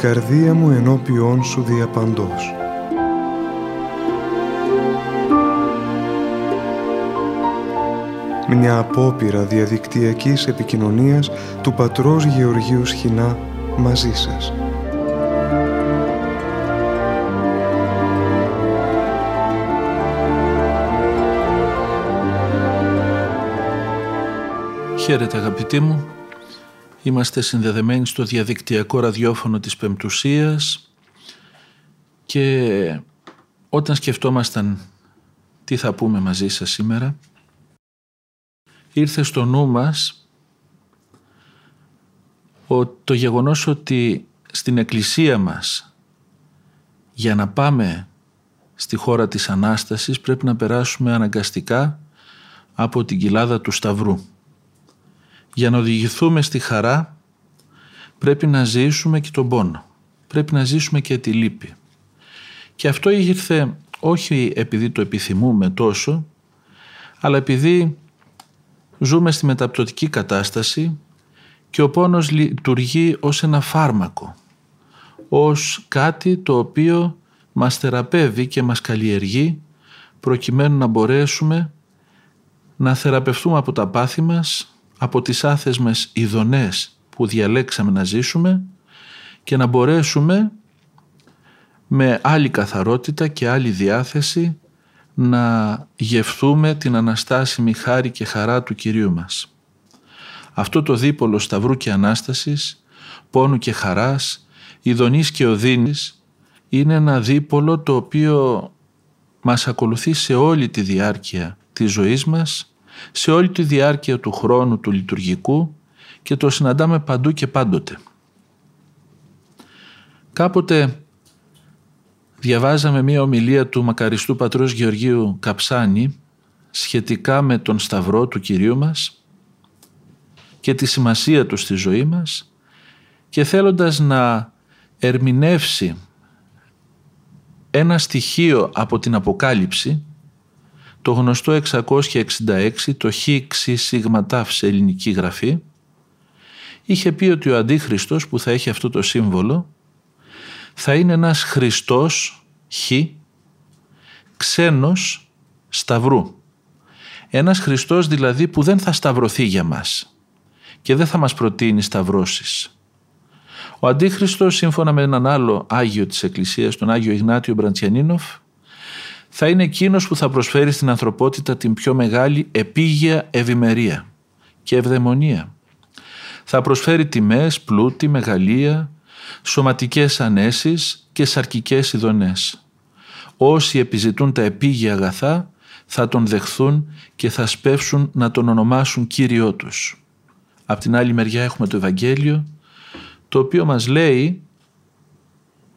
η καρδία μου ενώπιόν σου διαπαντός. Μια απόπειρα διαδικτυακής επικοινωνίας του πατρός Γεωργίου Σχοινά μαζί σας. Χαίρετε αγαπητοί μου. Είμαστε συνδεδεμένοι στο διαδικτυακό ραδιόφωνο της Πεμπτουσίας και όταν σκεφτόμασταν τι θα πούμε μαζί σας σήμερα ήρθε στο νου μας το γεγονός ότι στην εκκλησία μας για να πάμε στη χώρα της Ανάστασης πρέπει να περάσουμε αναγκαστικά από την κοιλάδα του Σταυρού. Για να οδηγηθούμε στη χαρά πρέπει να ζήσουμε και τον πόνο. Πρέπει να ζήσουμε και τη λύπη. Και αυτό ήρθε όχι επειδή το επιθυμούμε τόσο, αλλά επειδή ζούμε στη μεταπτωτική κατάσταση και ο πόνος λειτουργεί ως ένα φάρμακο, ως κάτι το οποίο μας θεραπεύει και μας καλλιεργεί προκειμένου να μπορέσουμε να θεραπευτούμε από τα πάθη μας, από τις άθεσμες ειδονές που διαλέξαμε να ζήσουμε και να μπορέσουμε με άλλη καθαρότητα και άλλη διάθεση να γευθούμε την αναστάσιμη χάρη και χαρά του Κυρίου μας. Αυτό το δίπολο σταυρού και Ανάστασης, πόνου και χαράς, ειδονής και οδύνης είναι ένα δίπολο το οποίο μας ακολουθεί σε όλη τη διάρκεια της ζωής μας σε όλη τη διάρκεια του χρόνου του λειτουργικού και το συναντάμε παντού και πάντοτε. Κάποτε διαβάζαμε μία ομιλία του μακαριστού πατρός Γεωργίου Καψάνη σχετικά με τον Σταυρό του Κυρίου μας και τη σημασία του στη ζωή μας και θέλοντας να ερμηνεύσει ένα στοιχείο από την Αποκάλυψη το γνωστό 666, το χίξι σίγμα σε ελληνική γραφή, είχε πει ότι ο Αντίχριστος που θα έχει αυτό το σύμβολο θα είναι ένας Χριστός χ, ξένος σταυρού. Ένας Χριστός δηλαδή που δεν θα σταυρωθεί για μας και δεν θα μας προτείνει σταυρώσεις. Ο Αντίχριστος σύμφωνα με έναν άλλο Άγιο της Εκκλησίας, τον Άγιο Ιγνάτιο Μπραντσιανίνοφ, θα είναι εκείνος που θα προσφέρει στην ανθρωπότητα την πιο μεγάλη επίγεια ευημερία και ευδαιμονία. Θα προσφέρει τιμές, πλούτη, μεγαλεία, σωματικές ανέσεις και σαρκικές ειδονές. Όσοι επιζητούν τα επίγεια αγαθά θα τον δεχθούν και θα σπεύσουν να τον ονομάσουν Κύριό τους. Απ' την άλλη μεριά έχουμε το Ευαγγέλιο το οποίο μας λέει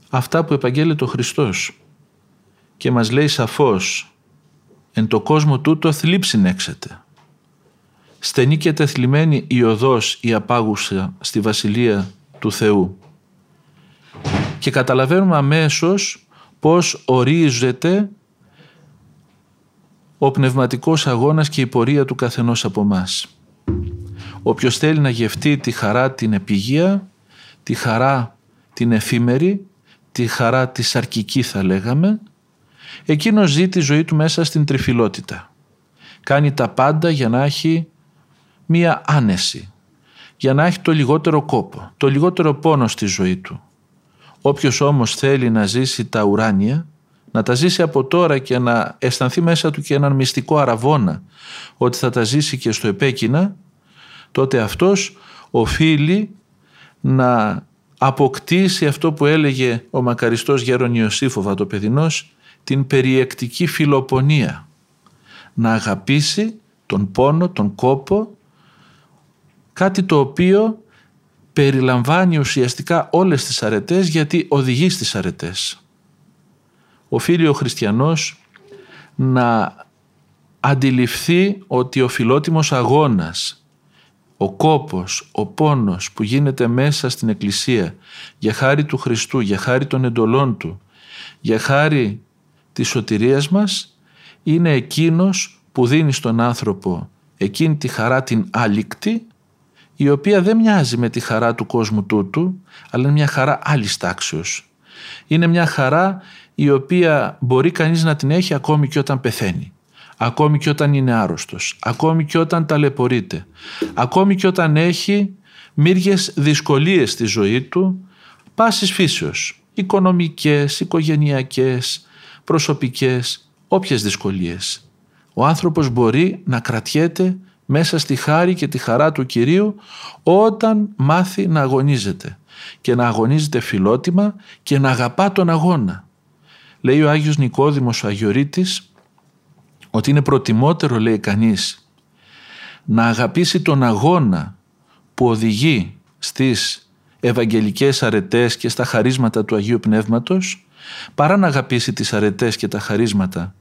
αυτά που επαγγέλλεται ο Χριστός και μας λέει σαφώς «Εν το κόσμο τούτο θλίψην έξετε». Στενή και τεθλιμμένη η οδός η απάγουσα στη Βασιλεία του Θεού. Και καταλαβαίνουμε αμέσως πώς ορίζεται ο πνευματικός αγώνας και η πορεία του καθενός από μας. Όποιος θέλει να γευτεί τη χαρά την επιγεία, τη χαρά την εφήμερη, τη χαρά της σαρκική θα λέγαμε, Εκείνος ζει τη ζωή του μέσα στην τριφυλότητα. Κάνει τα πάντα για να έχει μία άνεση, για να έχει το λιγότερο κόπο, το λιγότερο πόνο στη ζωή του. Όποιος όμως θέλει να ζήσει τα ουράνια, να τα ζήσει από τώρα και να αισθανθεί μέσα του και έναν μυστικό αραβόνα ότι θα τα ζήσει και στο επέκεινα, τότε αυτός οφείλει να αποκτήσει αυτό που έλεγε ο μακαριστός Γέρον Ιωσήφοβα το παιδινός την περιεκτική φιλοπονία. Να αγαπήσει τον πόνο, τον κόπο, κάτι το οποίο περιλαμβάνει ουσιαστικά όλες τις αρετές γιατί οδηγεί στις αρετές. Οφείλει ο χριστιανός να αντιληφθεί ότι ο φιλότιμος αγώνας, ο κόπος, ο πόνος που γίνεται μέσα στην Εκκλησία για χάρη του Χριστού, για χάρη των εντολών Του, για χάρη της σωτηρίας μας είναι εκείνος που δίνει στον άνθρωπο εκείνη τη χαρά την άλικτη η οποία δεν μοιάζει με τη χαρά του κόσμου τούτου, αλλά είναι μια χαρά άλλης τάξεως. Είναι μια χαρά η οποία μπορεί κανείς να την έχει ακόμη και όταν πεθαίνει. Ακόμη και όταν είναι άρρωστος. Ακόμη και όταν ταλαιπωρείται. Ακόμη και όταν έχει μύριες δυσκολίες στη ζωή του, πάσης φύσεως. Οικονομικές, οικογενειακές, προσωπικές, όποιες δυσκολίες. Ο άνθρωπος μπορεί να κρατιέται μέσα στη χάρη και τη χαρά του Κυρίου όταν μάθει να αγωνίζεται και να αγωνίζεται φιλότιμα και να αγαπά τον αγώνα. Λέει ο Άγιος Νικόδημος ο Αγιορείτης ότι είναι προτιμότερο λέει κανείς να αγαπήσει τον αγώνα που οδηγεί στις ευαγγελικές αρετές και στα χαρίσματα του Αγίου Πνεύματος παρά να αγαπήσει τις αρετές και τα χαρίσματα.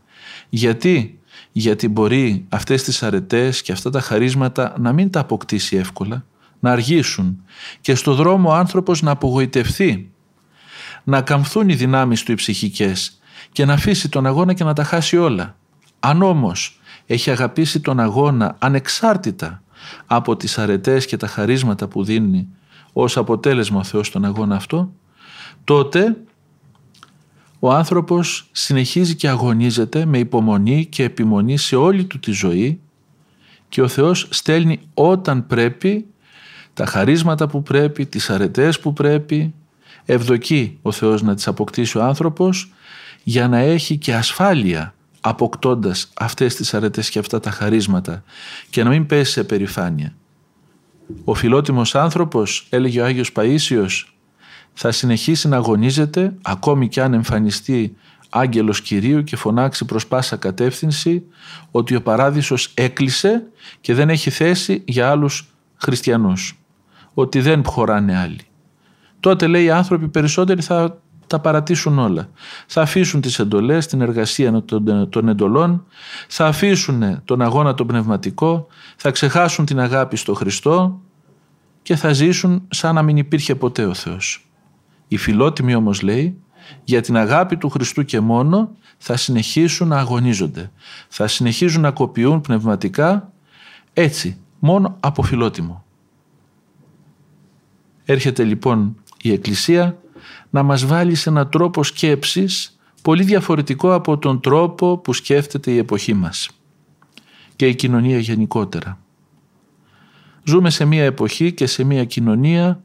Γιατί; Γιατί μπορεί αυτές τις αρετές και αυτά τα χαρίσματα να μην τα αποκτήσει εύκολα, να αργήσουν και στο δρόμο ο άνθρωπος να απογοητευθεί, να καμφθούν οι δυνάμεις του οι ψυχικές και να αφήσει τον αγώνα και να τα χάσει όλα. Αν όμως έχει αγαπήσει τον αγώνα ανεξάρτητα από τις αρετές και τα χαρίσματα που δίνει ως αποτέλεσμα ο Θεός στον αγώνα αυτό, τότε ο άνθρωπος συνεχίζει και αγωνίζεται με υπομονή και επιμονή σε όλη του τη ζωή και ο Θεός στέλνει όταν πρέπει τα χαρίσματα που πρέπει, τις αρετές που πρέπει, ευδοκεί ο Θεός να τις αποκτήσει ο άνθρωπος για να έχει και ασφάλεια αποκτώντας αυτές τις αρετές και αυτά τα χαρίσματα και να μην πέσει σε περηφάνεια. Ο φιλότιμος άνθρωπος, έλεγε ο Άγιος Παΐσιος, θα συνεχίσει να αγωνίζεται ακόμη κι αν εμφανιστεί άγγελος Κυρίου και φωνάξει προς πάσα κατεύθυνση ότι ο παράδεισος έκλεισε και δεν έχει θέση για άλλους χριστιανούς. Ότι δεν χωράνε άλλοι. Τότε λέει οι άνθρωποι περισσότεροι θα τα παρατήσουν όλα. Θα αφήσουν τις εντολές, την εργασία των εντολών, θα αφήσουν τον αγώνα τον πνευματικό, θα ξεχάσουν την αγάπη στο Χριστό και θα ζήσουν σαν να μην υπήρχε ποτέ ο Θεός. Οι φιλότιμοι όμως λέει για την αγάπη του Χριστού και μόνο θα συνεχίσουν να αγωνίζονται. Θα συνεχίζουν να κοπιούν πνευματικά έτσι, μόνο από φιλότιμο. Έρχεται λοιπόν η Εκκλησία να μας βάλει σε έναν τρόπο σκέψης πολύ διαφορετικό από τον τρόπο που σκέφτεται η εποχή μας και η κοινωνία γενικότερα. Ζούμε σε μια εποχή και σε μια κοινωνία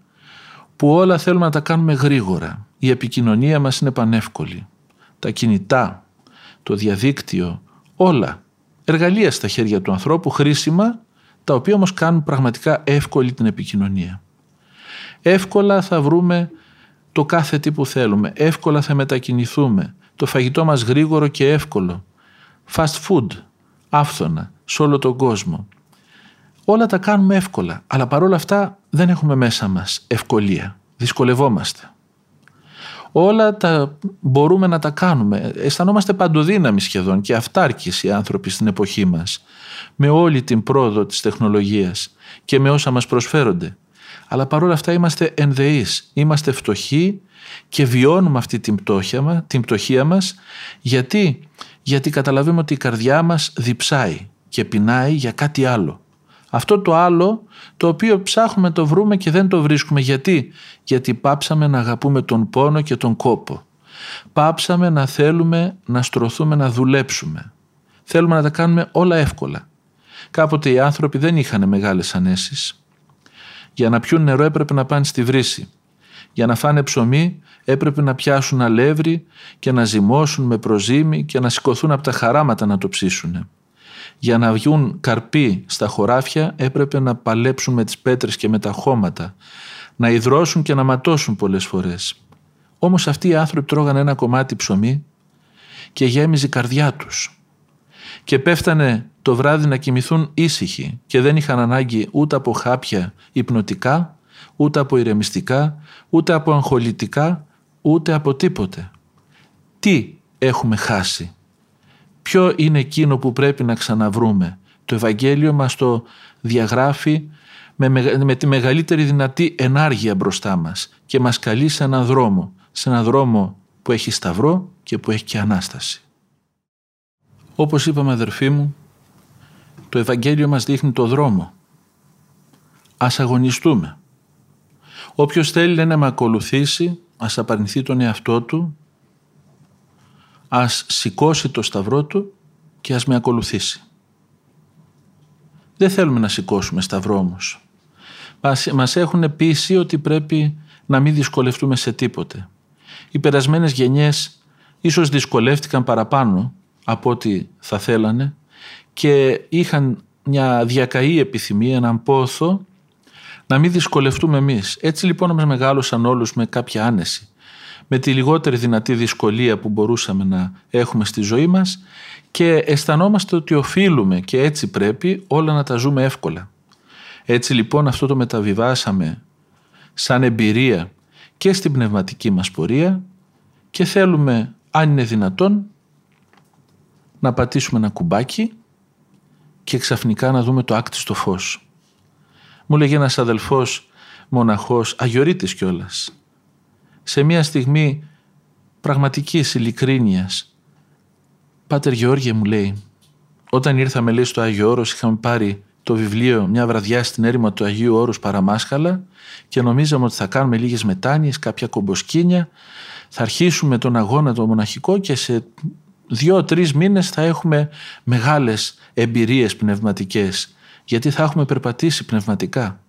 που όλα θέλουμε να τα κάνουμε γρήγορα. Η επικοινωνία μας είναι πανεύκολη. Τα κινητά, το διαδίκτυο, όλα. Εργαλεία στα χέρια του ανθρώπου, χρήσιμα, τα οποία όμως κάνουν πραγματικά εύκολη την επικοινωνία. Εύκολα θα βρούμε το κάθε τι που θέλουμε. Εύκολα θα μετακινηθούμε. Το φαγητό μας γρήγορο και εύκολο. Fast food, άφθονα, σε όλο τον κόσμο. Όλα τα κάνουμε εύκολα, αλλά παρόλα αυτά δεν έχουμε μέσα μας ευκολία. Δυσκολευόμαστε. Όλα τα μπορούμε να τα κάνουμε. Αισθανόμαστε παντοδύναμοι σχεδόν και αυτάρκης οι άνθρωποι στην εποχή μας. Με όλη την πρόοδο της τεχνολογίας και με όσα μας προσφέρονται. Αλλά παρόλα αυτά είμαστε ενδεείς, είμαστε φτωχοί και βιώνουμε αυτή την πτώχεια, την πτωχία μας. Γιατί; Γιατί καταλαβαίνουμε ότι η καρδιά μας διψάει και πεινάει για κάτι άλλο. Αυτό το άλλο το οποίο ψάχνουμε το βρούμε και δεν το βρίσκουμε. Γιατί; Γιατί πάψαμε να αγαπούμε τον πόνο και τον κόπο. Πάψαμε να θέλουμε να στρωθούμε να δουλέψουμε. Θέλουμε να τα κάνουμε όλα εύκολα. Κάποτε οι άνθρωποι δεν είχαν μεγάλες ανέσεις. Για να πιούν νερό έπρεπε να πάνε στη βρύση. Για να φάνε ψωμί έπρεπε να πιάσουν αλεύρι και να ζυμώσουν με προζύμι και να σηκωθούν από τα χαράματα να το ψήσουν. Για να βγουν καρποί στα χωράφια έπρεπε να παλέψουν με τις πέτρες και με τα χώματα, να υδρώσουν και να ματώσουν πολλές φορές. Όμως αυτοί οι άνθρωποι τρώγανε ένα κομμάτι ψωμί και γέμιζε η καρδιά τους. Και πέφτανε το βράδυ να κοιμηθούν ήσυχοι και δεν είχαν ανάγκη ούτε από χάπια υπνοτικά, ούτε από ηρεμιστικά, ούτε από αγχολητικά, ούτε από τίποτε. Τι έχουμε χάσει; Ποιο είναι εκείνο που πρέπει να ξαναβρούμε; Το Ευαγγέλιο μας το διαγράφει με, με τη μεγαλύτερη δυνατή ενάργεια μπροστά μας και μας καλεί σε έναν δρόμο, σε έναν δρόμο που έχει σταυρό και που έχει και Ανάσταση. Όπως είπαμε αδερφοί μου, το Ευαγγέλιο μας δείχνει το δρόμο, ας αγωνιστούμε. Όποιος θέλει να με ακολουθήσει, ας απαρνηθεί τον εαυτό του, ας σηκώσει το σταυρό του και ας με ακολουθήσει. Δεν θέλουμε να σηκώσουμε σταυρό όμως. Μας έχουν πείσει ότι πρέπει να μην δυσκολευτούμε σε τίποτε. Οι περασμένες γενιές ίσως δυσκολεύτηκαν παραπάνω από ό,τι θα θέλανε και είχαν μια διακαή επιθυμία, έναν πόθο να μην δυσκολευτούμε εμείς. Έτσι λοιπόν μας μεγάλωσαν όλους με κάποια άνεση. Με τη λιγότερη δυνατή δυσκολία που μπορούσαμε να έχουμε στη ζωή μας και αισθανόμαστε ότι οφείλουμε και έτσι πρέπει όλα να τα ζούμε εύκολα. Έτσι λοιπόν αυτό το μεταβιβάσαμε σαν εμπειρία και στην πνευματική μας πορεία και θέλουμε αν είναι δυνατόν να πατήσουμε ένα κουμπάκι και ξαφνικά να δούμε το άκτιστο φως. Μου λέγει ένας αδελφός μοναχός, αγιορείτης κιόλας, σε μια στιγμή πραγματικής ειλικρίνειας. «Πάτερ Γεώργιε» μου λέει, όταν ήρθαμε λέει στο Άγιο Όρος είχαμε πάρει το βιβλίο μια βραδιά στην έρημα του Αγίου Όρους Παραμάσχαλα και νομίζαμε ότι θα κάνουμε λίγες μετάνοιες, κάποια κομποσκίνια, θα αρχίσουμε τον αγώνα το μοναχικό και σε δύο-τρεις μήνες θα έχουμε μεγάλες εμπειρίες πνευματικές γιατί θα έχουμε περπατήσει πνευματικά.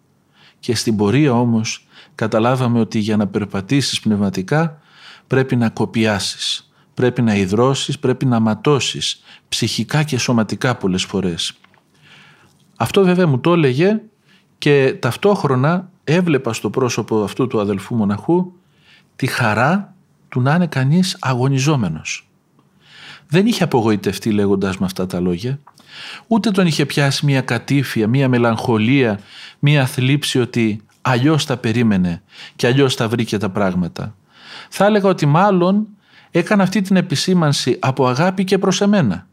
Και στην πορεία όμως καταλάβαμε ότι για να περπατήσεις πνευματικά πρέπει να κοπιάσεις, πρέπει να υδρώσεις, πρέπει να ματώσεις ψυχικά και σωματικά πολλές φορές. Αυτό βέβαια μου το έλεγε και ταυτόχρονα έβλεπα στο πρόσωπο αυτού του αδελφού μοναχού τη χαρά του να είναι κανείς αγωνιζόμενος. Δεν είχε απογοητευτεί λέγοντας με αυτά τα λόγια, ούτε τον είχε πιάσει μια κατήφια, μια μελαγχολία, μια θλίψη ότι αλλιώς τα περίμενε και αλλιώς τα βρήκε τα πράγματα. Θα έλεγα ότι μάλλον έκανε αυτή την επισήμανση από αγάπη και προς εμένα.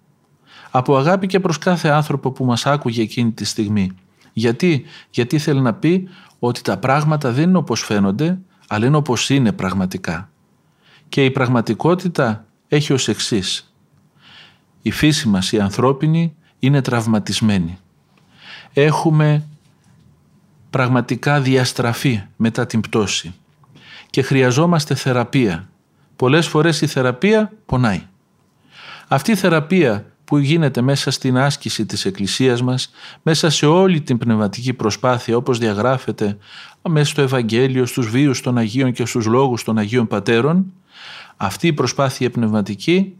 Από αγάπη και προς κάθε άνθρωπο που μας άκουγε εκείνη τη στιγμή. Γιατί, Γιατί θέλει να πει ότι τα πράγματα δεν είναι όπως φαίνονται, αλλά είναι όπως είναι πραγματικά. Και η πραγματικότητα έχει ως εξής. Η φύση μας, η ανθρώπινη, είναι τραυματισμένη. Έχουμε πραγματικά διαστραφεί μετά την πτώση και χρειαζόμαστε θεραπεία. Πολλές φορές η θεραπεία πονάει. Αυτή η θεραπεία που γίνεται μέσα στην άσκηση της Εκκλησίας μας, μέσα σε όλη την πνευματική προσπάθεια όπως διαγράφεται μέσα στο Ευαγγέλιο, στους βίους των Αγίων και στους λόγους των Αγίων Πατέρων, αυτή η προσπάθεια πνευματική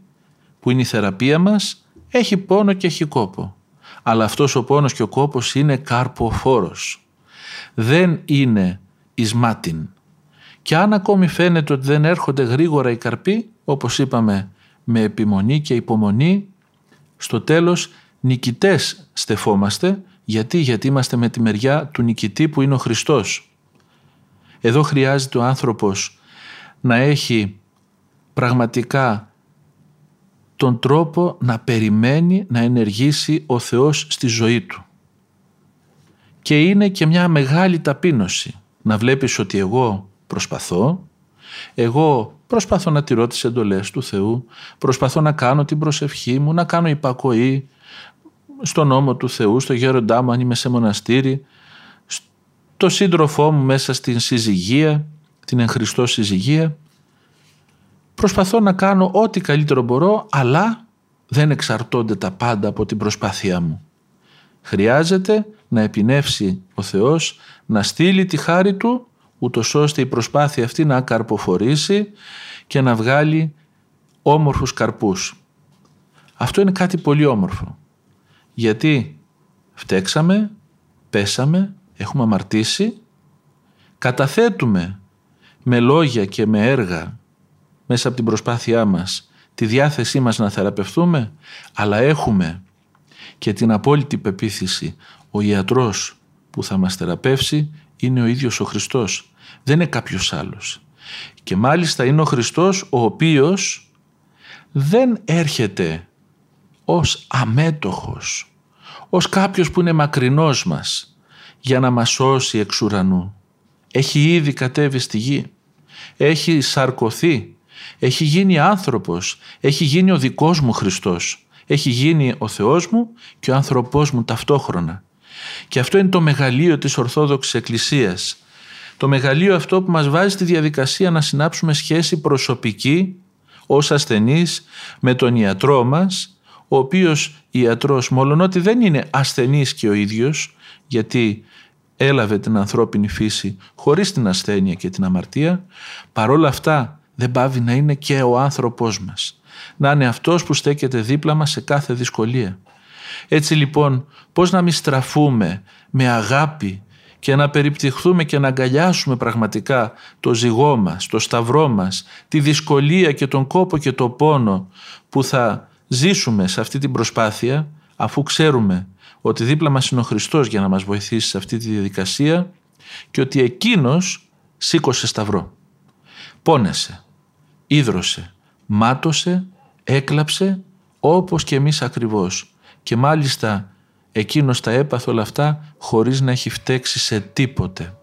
που είναι η θεραπεία μας έχει πόνο και έχει κόπο. Αλλά αυτός ο πόνος και ο κόπος είναι καρποφόρος. Δεν είναι ισμάτιν. Και αν ακόμη φαίνεται ότι δεν έρχονται γρήγορα οι καρποί, όπως είπαμε με επιμονή και υπομονή, στο τέλος νικητές στεφόμαστε. Γιατί, γιατί είμαστε με τη μεριά του νικητή που είναι ο Χριστός. Εδώ χρειάζεται ο άνθρωπος να έχει πραγματικά τον τρόπο να περιμένει να ενεργήσει ο Θεός στη ζωή του. Και είναι και μια μεγάλη ταπείνωση να βλέπεις ότι εγώ προσπαθώ, εγώ προσπαθώ να τηρώ τις εντολές του Θεού, προσπαθώ να κάνω την προσευχή μου, να κάνω υπακοή στον νόμο του Θεού, στο γέροντά μου αν είμαι σε μοναστήρι, στο σύντροφό μου μέσα στην συζυγία, την εν Χριστώ συζυγία Προσπαθώ να κάνω ό,τι καλύτερο μπορώ, αλλά δεν εξαρτώνται τα πάντα από την προσπάθειά μου. Χρειάζεται να επινεύσει ο Θεός, να στείλει τη χάρη Του, ούτως ώστε η προσπάθεια αυτή να καρποφορήσει και να βγάλει όμορφους καρπούς. Αυτό είναι κάτι πολύ όμορφο. Γιατί φταίξαμε, πέσαμε, έχουμε αμαρτήσει, καταθέτουμε με λόγια και με έργα μέσα από την προσπάθειά μας τη διάθεσή μας να θεραπευτούμε, αλλά έχουμε και την απόλυτη πεποίθηση ο ιατρός που θα μας θεραπεύσει είναι ο ίδιος ο Χριστός. Δεν είναι κάποιος άλλος. Και μάλιστα είναι ο Χριστός ο οποίος δεν έρχεται ως αμέτωχος, ως κάποιος που είναι μακρινός μας για να μας σώσει εξ ουρανού. Έχει ήδη κατέβει στη γη, έχει σαρκωθεί έχει γίνει άνθρωπος, έχει γίνει ο δικός μου Χριστός, έχει γίνει ο Θεός μου και ο άνθρωπός μου ταυτόχρονα. Και αυτό είναι το μεγαλείο της Ορθόδοξης Εκκλησίας. Το μεγαλείο αυτό που μας βάζει στη διαδικασία να συνάψουμε σχέση προσωπική ως ασθενής με τον ιατρό μας, ο οποίος ιατρός μόλον ότι δεν είναι ασθενής και ο ίδιος, γιατί έλαβε την ανθρώπινη φύση χωρίς την ασθένεια και την αμαρτία, παρόλα αυτά δεν πάβει να είναι και ο άνθρωπός μας. Να είναι αυτός που στέκεται δίπλα μας σε κάθε δυσκολία. Έτσι λοιπόν πώς να μην στραφούμε με αγάπη και να περιπτυχθούμε και να αγκαλιάσουμε πραγματικά το ζυγό μας, το σταυρό μας, τη δυσκολία και τον κόπο και το πόνο που θα ζήσουμε σε αυτή την προσπάθεια αφού ξέρουμε ότι δίπλα μας είναι ο Χριστός για να μας βοηθήσει σε αυτή τη διαδικασία και ότι Εκείνος σήκωσε σταυρό. Πόνεσε, ίδρωσε, μάτωσε, έκλαψε όπως και εμείς ακριβώς και μάλιστα εκείνος τα έπαθε όλα αυτά χωρίς να έχει φταίξει σε τίποτε.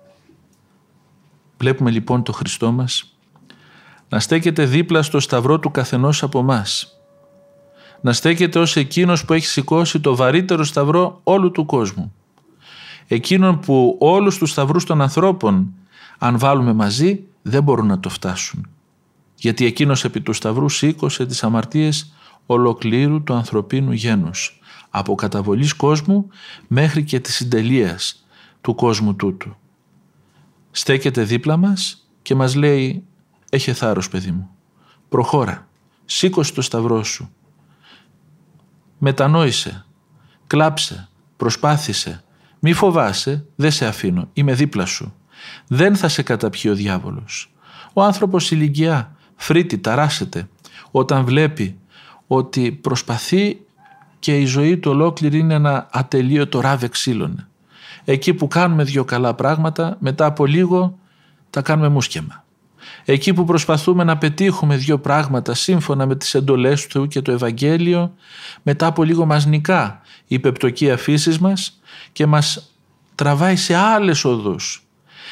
Βλέπουμε λοιπόν το Χριστό μας να στέκεται δίπλα στο σταυρό του καθενός από μας. Να στέκεται ως εκείνος που έχει σηκώσει το βαρύτερο σταυρό όλου του κόσμου. Εκείνον που όλους τους σταυρούς των ανθρώπων αν βάλουμε μαζί δεν μπορούν να το φτάσουν. Γιατί εκείνος επί του σταυρού σήκωσε τις αμαρτίες ολοκλήρου του ανθρωπίνου γένους από καταβολής κόσμου μέχρι και της συντελείας του κόσμου τούτου. Στέκεται δίπλα μας και μας λέει «Έχε θάρρος παιδί μου, προχώρα, σήκωσε το σταυρό σου, μετανόησε, κλάψε, προσπάθησε, μη φοβάσαι, δεν σε αφήνω, είμαι δίπλα σου. Δεν θα σε καταπιεί ο διάβολος. Ο άνθρωπος ηλικιά, φρύτει, ταράσεται, όταν βλέπει ότι προσπαθεί και η ζωή του ολόκληρη είναι ένα ατελείωτο ράβε ξύλων. Εκεί που κάνουμε δύο καλά πράγματα, μετά από λίγο τα κάνουμε μουσκεμα. Εκεί που προσπαθούμε να πετύχουμε δύο πράγματα σύμφωνα με τις εντολές του και το Ευαγγέλιο, μετά από λίγο μας νικά η πεπτοκία φύσης μας και μας τραβάει σε άλλες οδούς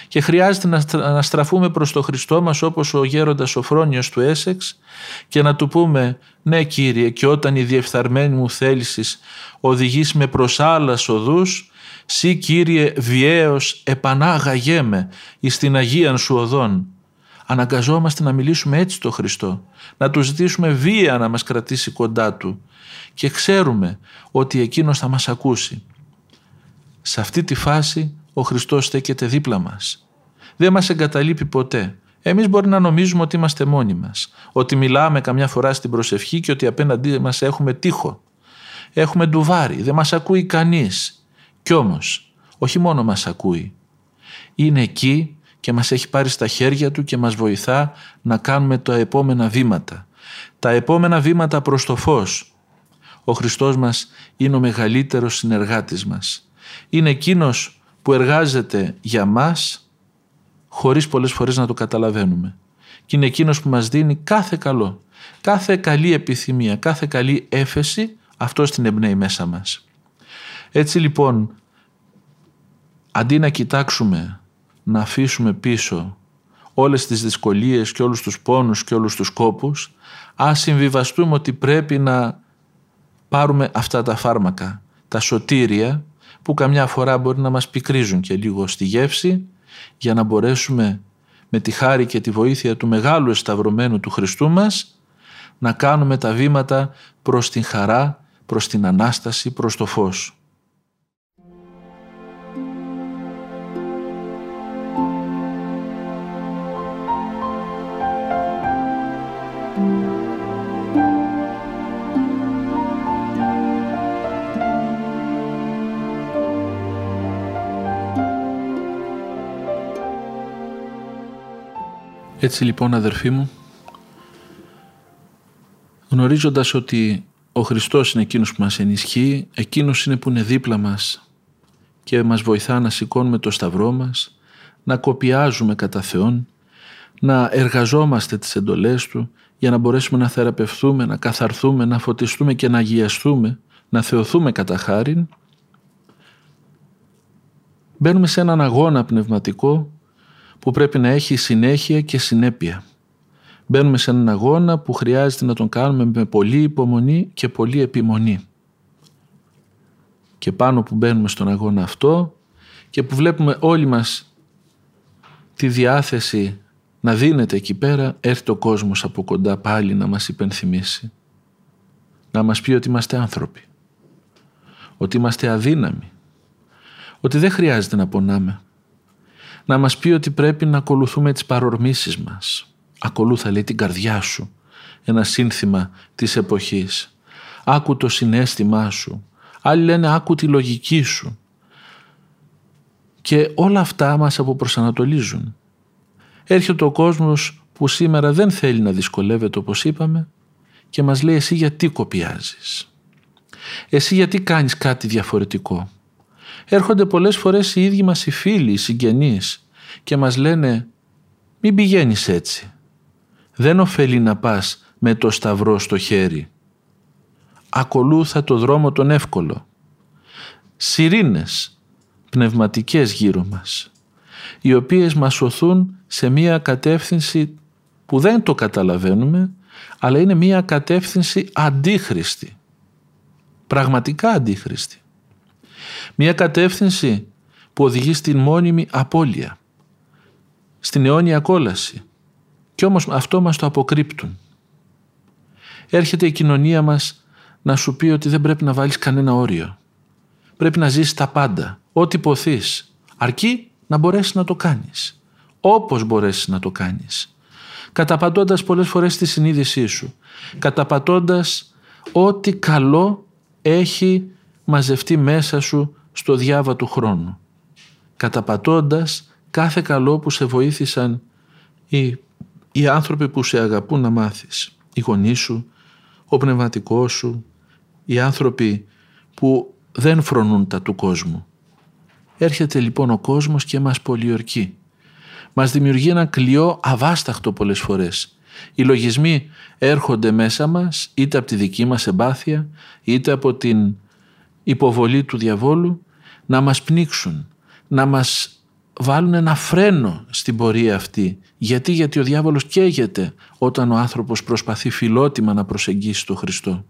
και χρειάζεται να στραφούμε προς το Χριστό μας όπως ο γέροντας Σοφρόνιος του Έσεξ και να του πούμε «Ναι Κύριε και όταν η διεφθαρμένη μου θέλησης οδηγείς με προς άλλας οδούς, σύ Κύριε βιαίως επανάγαγέ με εις την Αγίαν σου οδόν». Αναγκαζόμαστε να μιλήσουμε έτσι στο Χριστό, να τους ζητήσουμε βία να μας κρατήσει κοντά Του και ξέρουμε ότι Εκείνος θα μας ακούσει. Σε αυτή τη φάση ο Χριστός στέκεται δίπλα μας. Δεν μας εγκαταλείπει ποτέ. Εμείς μπορεί να νομίζουμε ότι είμαστε μόνοι μας, ότι μιλάμε καμιά φορά στην προσευχή και ότι απέναντί μας έχουμε τείχο. Έχουμε ντουβάρι, δεν μας ακούει κανείς. Κι όμως, όχι μόνο μας ακούει, είναι εκεί και μας έχει πάρει στα χέρια του και μας βοηθά να κάνουμε τα επόμενα βήματα. Τα επόμενα βήματα προς το φως. Ο Χριστός μας είναι ο μεγαλύτερος συνεργάτης μας. Είναι εκείνος που εργάζεται για μας χωρίς πολλές φορές να το καταλαβαίνουμε. Και είναι εκείνος που μας δίνει κάθε καλό, κάθε καλή επιθυμία, κάθε καλή έφεση, αυτό την εμπνέει μέσα μας. Έτσι λοιπόν, αντί να κοιτάξουμε, να αφήσουμε πίσω όλες τις δυσκολίες και όλους τους πόνους και όλους τους κόπους, ας συμβιβαστούμε ότι πρέπει να πάρουμε αυτά τα φάρμακα, τα σωτήρια, που καμιά φορά μπορεί να μας πικρίζουν και λίγο στη γεύση για να μπορέσουμε με τη χάρη και τη βοήθεια του μεγάλου εσταυρωμένου του Χριστού μας να κάνουμε τα βήματα προς την χαρά, προς την Ανάσταση, προς το φως. Έτσι λοιπόν αδερφοί μου, γνωρίζοντας ότι ο Χριστός είναι εκείνος που μας ενισχύει, εκείνος είναι που είναι δίπλα μας και μας βοηθά να σηκώνουμε το σταυρό μας, να κοπιάζουμε κατά Θεόν, να εργαζόμαστε τις εντολές Του για να μπορέσουμε να θεραπευθούμε, να καθαρθούμε, να φωτιστούμε και να αγιαστούμε, να θεωθούμε κατά χάριν, μπαίνουμε σε έναν αγώνα πνευματικό που πρέπει να έχει συνέχεια και συνέπεια. Μπαίνουμε σε έναν αγώνα που χρειάζεται να τον κάνουμε με πολύ υπομονή και πολύ επιμονή. και πάνω που μπαίνουμε στον αγώνα αυτό και που βλέπουμε όλοι μας τη διάθεση να δίνεται εκεί πέρα, έρθει ο κόσμος από κοντά πάλι να μας υπενθυμίσει. Να μας πει ότι είμαστε άνθρωποι. Ότι είμαστε αδύναμοι. Ότι δεν χρειάζεται να πονάμε. Να μας πει ότι πρέπει να ακολουθούμε τις παρορμήσεις μας. Ακολούθα λέει την καρδιά σου. Ένα σύνθημα της εποχής. Άκου το συνέστημά σου. Άλλοι λένε άκου τη λογική σου. Και όλα αυτά μας αποπροσανατολίζουν. Έρχεται ο κόσμος που σήμερα δεν θέλει να δυσκολεύεται όπως είπαμε και μας λέει εσύ γιατί κοπιάζεις; Εσύ γιατί κάνεις κάτι διαφορετικό; Έρχονται πολλές φορές οι ίδιοι μας οι φίλοι, οι συγγενείς και μας λένε μην πηγαίνεις έτσι. Δεν ωφελεί να πας με το σταυρό στο χέρι. Ακολούθα το δρόμο τον εύκολο. Σιρήνες πνευματικές γύρω μας οι οποίες μας σωθούν σε μία κατεύθυνση που δεν το καταλαβαίνουμε αλλά είναι μία κατεύθυνση αντίχρηστη. Πραγματικά αντίχρηστη. Μία κατεύθυνση που οδηγεί στην μόνιμη απώλεια, στην αιώνια κόλαση. Κι όμως αυτό μας το αποκρύπτουν. Έρχεται η κοινωνία μας να σου πει ότι δεν πρέπει να βάλεις κανένα όριο. Πρέπει να ζήσεις τα πάντα, ό,τι ποθείς, αρκεί να μπορέσεις να το κάνεις. Όπως μπορέσεις να το κάνεις. Καταπατώντας πολλές φορές τη συνείδησή σου. Καταπατώντας ό,τι καλό έχει μαζευτεί μέσα σου στο διάβα του χρόνου. Καταπατώντας κάθε καλό που σε βοήθησαν οι, οι άνθρωποι που σε αγαπούν να μάθεις. Οι γονείς σου, ο πνευματικός σου, οι άνθρωποι που δεν φρονούν τα του κόσμου. Έρχεται λοιπόν ο κόσμος και μας πολιορκεί. Μας δημιουργεί ένα κλειό αβάσταχτο πολλές φορές. Οι λογισμοί έρχονται μέσα μας είτε από τη δική μας εμπάθεια είτε από την υποβολή του διαβόλου να μας πνίξουν, να μας βάλουν ένα φρένο στην πορεία αυτή. Γιατί, γιατί ο διάβολος καίγεται όταν ο άνθρωπος προσπαθεί φιλότιμα να προσεγγίσει τον Χριστό.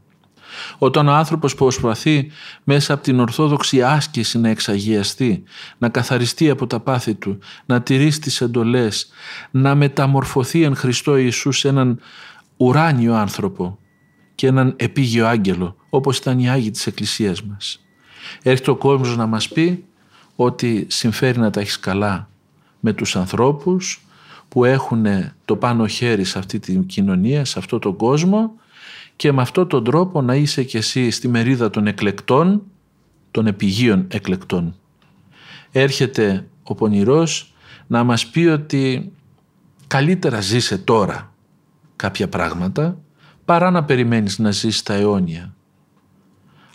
Όταν ο άνθρωπος προσπαθεί μέσα από την ορθόδοξη άσκηση να εξαγιαστεί, να καθαριστεί από τα πάθη του, να τηρήσει τις εντολές, να μεταμορφωθεί εν Χριστώ Ιησούς σε έναν ουράνιο άνθρωπο και έναν επίγειο άγγελο, όπως ήταν οι Άγιοι της Εκκλησίας μας. Έρχεται ο κόσμος να μας πει ότι συμφέρει να τα έχεις καλά με τους ανθρώπους που έχουν το πάνω χέρι σε αυτή την κοινωνία, σε αυτό τον κόσμο και με αυτόν τον τρόπο να είσαι κι εσύ στη μερίδα των εκλεκτών, των επιγείων εκλεκτών. Έρχεται ο πονηρός να μας πει ότι καλύτερα ζήσε τώρα κάποια πράγματα παρά να περιμένεις να ζήσεις τα αιώνια.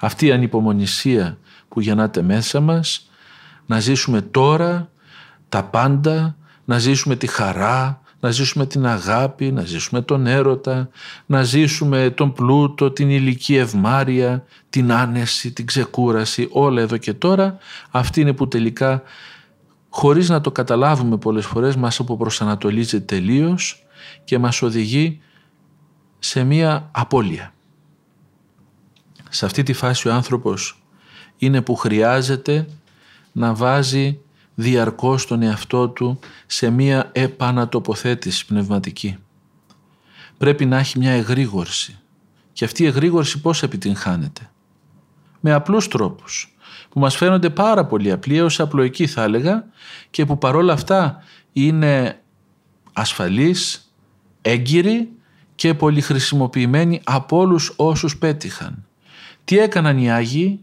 Αυτή η ανυπομονησία που γεννάται μέσα μας, να ζήσουμε τώρα τα πάντα, να ζήσουμε τη χαρά, να ζήσουμε την αγάπη, να ζήσουμε τον έρωτα, να ζήσουμε τον πλούτο, την ηλική ευμάρεια, την άνεση, την ξεκούραση, όλα εδώ και τώρα. Αυτή είναι που τελικά, χωρίς να το καταλάβουμε πολλές φορές, μας αποπροσανατολίζει τελείως και μας οδηγεί σε μία απώλεια. Σε αυτή τη φάση ο άνθρωπος είναι που χρειάζεται να βάζει διαρκώς τον εαυτό του σε μία επανατοποθέτηση πνευματική. Πρέπει να έχει μια εγρήγορση. Και αυτή η εγρήγορση πώς επιτυγχάνεται; Με απλούς τρόπους που μας φαίνονται πάρα πολύ απλοί έως απλοϊκοί θα έλεγα και που παρόλα αυτά είναι ασφαλείς, έγκυροι και πολυχρησιμοποιημένοι από όλους όσους πέτυχαν. Τι έκαναν οι Άγιοι,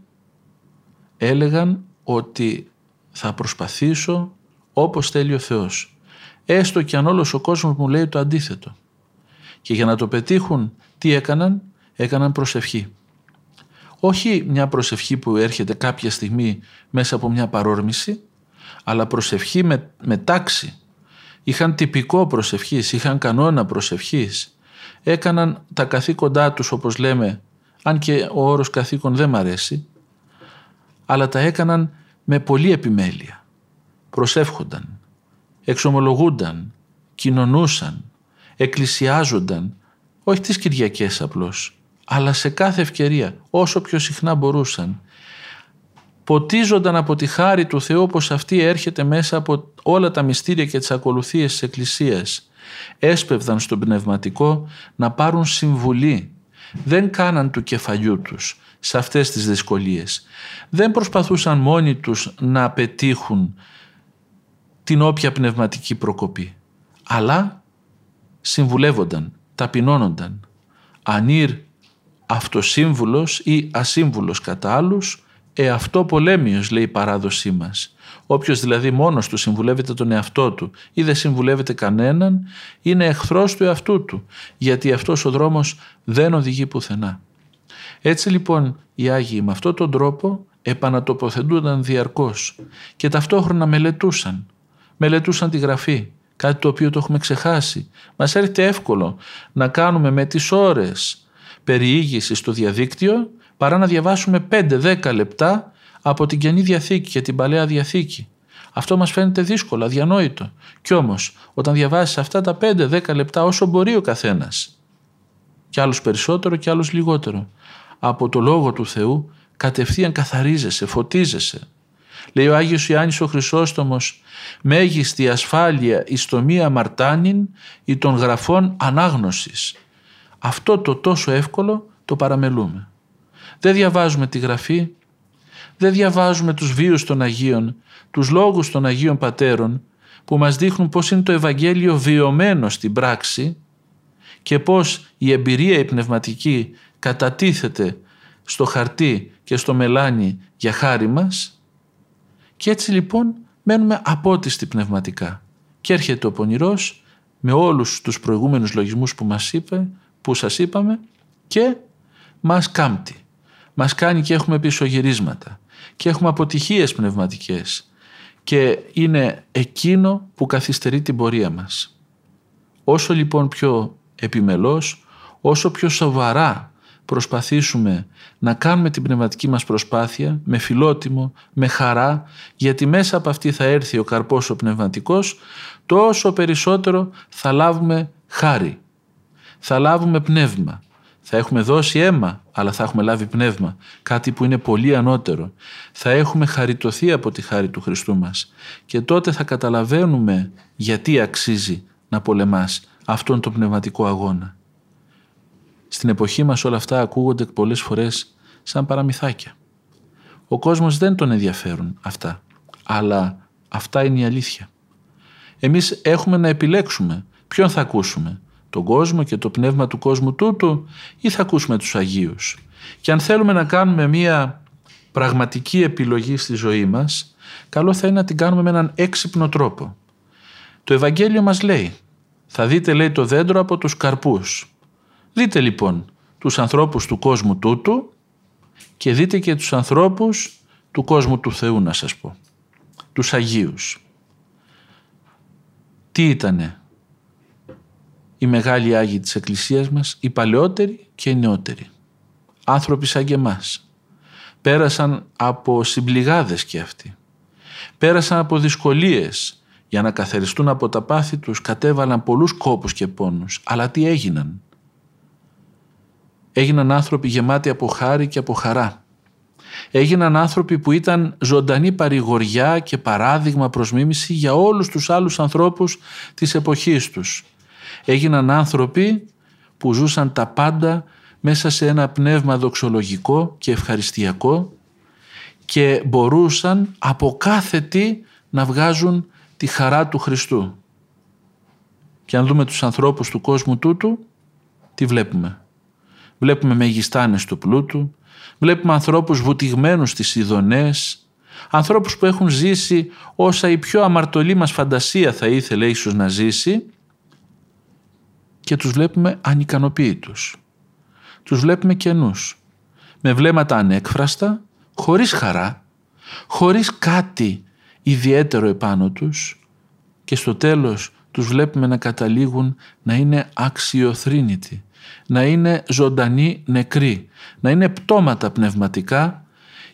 έλεγαν ότι θα προσπαθήσω όπως θέλει ο Θεός. Έστω και αν όλος ο κόσμος μου λέει το αντίθετο. Και για να το πετύχουν τι έκαναν, έκαναν προσευχή. Όχι μια προσευχή που έρχεται κάποια στιγμή μέσα από μια παρόρμηση, αλλά προσευχή με, με τάξη. Είχαν τυπικό προσευχής, είχαν κανόνα προσευχής. Έκαναν τα καθήκοντά τους όπως λέμε, αν και ο όρος καθήκον δεν μ' αρέσει, αλλά τα έκαναν με πολλή επιμέλεια. Προσεύχονταν, εξομολογούνταν, κοινωνούσαν, εκκλησιάζονταν, όχι τις Κυριακές απλώς, αλλά σε κάθε ευκαιρία, όσο πιο συχνά μπορούσαν. ποτίζονταν από τη χάρη του Θεού πως αυτή έρχεται μέσα από όλα τα μυστήρια και τις ακολουθίες της Εκκλησίας. Έσπευδαν στον πνευματικό να πάρουν συμβουλή. Δεν κάναν του κεφαλιού τους σε αυτές τις δυσκολίες. Δεν προσπαθούσαν μόνοι τους να πετύχουν την όποια πνευματική προκοπή. Αλλά συμβουλεύονταν, ταπεινώνονταν. Ανήρ αυτοσύμβουλος ή ασύμβουλος κατά άλλους, εαυτό πολέμιος λέει η παράδοσή μας. Όποιος δηλαδή μόνος του συμβουλεύεται τον εαυτό του ή δεν συμβουλεύεται κανέναν, είναι εχθρός του εαυτού του, γιατί αυτός ο δρόμος δεν οδηγεί πουθενά. Έτσι λοιπόν οι Άγιοι με αυτόν τον τρόπο επανατοποθετούνταν διαρκώς και ταυτόχρονα μελετούσαν. Μελετούσαν τη Γραφή, κάτι το οποίο το έχουμε ξεχάσει. Μας έρχεται εύκολο να κάνουμε με τις ώρες περιήγησης στο διαδίκτυο παρά να διαβάσουμε 5-10 λεπτά από την Καινή Διαθήκη και την Παλαιά Διαθήκη. Αυτό μας φαίνεται δύσκολο, αδιανόητο. Κι όμως, όταν διαβάσεις αυτά τα 5-10 λεπτά όσο μπορεί ο καθένας, κι άλλους περισσότερο και άλλους λιγότερο, από το Λόγο του Θεού κατευθείαν καθαρίζεσαι, φωτίζεσαι. Λέει ο Άγιος Ιάννης ο Χρυσόστομος «Μέγιστη ασφάλεια εις το μία μαρτάνιν ή των γραφών ανάγνωσης». Αυτό το τόσο εύκολο το παραμελούμε. Δεν διαβάζουμε τη Γραφή, δεν διαβάζουμε τους βίους των Αγίων, τους λόγους των Αγίων Πατέρων που μας δείχνουν πώς είναι το Ευαγγέλιο βιωμένο στην πράξη και πώς η εμπειρία η πνευματική κατατίθεται στο χαρτί και στο μελάνι για χάρη μας. Και έτσι λοιπόν μένουμε απότιστοι πνευματικά. Και έρχεται ο πονηρός με όλους τους προηγούμενους λογισμούς που μας είπε, που σας είπαμε και μας κάμπτει. Μας κάνει και έχουμε πισωγυρίσματα και έχουμε αποτυχίες πνευματικές και είναι εκείνο που καθυστερεί την πορεία μας. Όσο λοιπόν πιο επιμελώς, όσο πιο σοβαρά προσπαθήσουμε να κάνουμε την πνευματική μας προσπάθεια με φιλότιμο, με χαρά, γιατί μέσα από αυτή θα έρθει ο καρπός ο πνευματικός, τόσο περισσότερο θα λάβουμε χάρη, θα λάβουμε πνεύμα. Θα έχουμε δώσει αίμα, αλλά θα έχουμε λάβει πνεύμα, κάτι που είναι πολύ ανώτερο. Θα έχουμε χαριτωθεί από τη χάρη του Χριστού μας και τότε θα καταλαβαίνουμε γιατί αξίζει να πολεμάς αυτόν τον πνευματικό αγώνα. Στην εποχή μας όλα αυτά ακούγονται πολλές φορές σαν παραμυθάκια. Ο κόσμος δεν τον ενδιαφέρουν αυτά, αλλά αυτά είναι η αλήθεια. Εμείς έχουμε να επιλέξουμε ποιον θα ακούσουμε, τον κόσμο και το πνεύμα του κόσμου τούτου ή θα ακούσουμε τους Αγίους. Και αν θέλουμε να κάνουμε μία πραγματική επιλογή στη ζωή μας, καλό θα είναι να την κάνουμε με έναν έξυπνο τρόπο. Το Ευαγγέλιο μας λέει, θα δείτε λέει το δέντρο από τους καρπούς. Δείτε λοιπόν τους ανθρώπους του κόσμου τούτου και δείτε και τους ανθρώπους του κόσμου του Θεού να σας πω. Τους Αγίους. Τι ήτανε; Οι μεγάλοι Άγιοι της Εκκλησίας μας, οι παλαιότεροι και οι νεότεροι. Άνθρωποι σαν και εμάς. Πέρασαν από συμπληγάδες και αυτοί. Πέρασαν από δυσκολίες για να καθαριστούν από τα πάθη τους, κατέβαλαν πολλούς κόπους και πόνους. Αλλά τι έγιναν; Έγιναν άνθρωποι γεμάτοι από χάρη και από χαρά. Έγιναν άνθρωποι που ήταν ζωντανή παρηγοριά και παράδειγμα προς μίμηση για όλους τους άλλους ανθρώπους της εποχής τους. Έγιναν άνθρωποι που ζούσαν τα πάντα μέσα σε ένα πνεύμα δοξολογικό και ευχαριστιακό και μπορούσαν από κάθε τι να βγάζουν τη χαρά του Χριστού. Και αν δούμε τους ανθρώπους του κόσμου τούτου, τι βλέπουμε; Βλέπουμε μεγιστάνες του πλούτου, βλέπουμε ανθρώπους βουτυγμένους στις ειδονές, ανθρώπους που έχουν ζήσει όσα η πιο αμαρτωλή μας φαντασία θα ήθελε ίσως να ζήσει και τους βλέπουμε ανικανοποίητους. Τους βλέπουμε κενούς, με βλέμματα ανέκφραστα, χωρίς χαρά, χωρίς κάτι ιδιαίτερο επάνω τους και στο τέλος τους βλέπουμε να καταλήγουν να είναι αξιοθρύνητοι, να είναι ζωντανοί νεκροί, να είναι πτώματα πνευματικά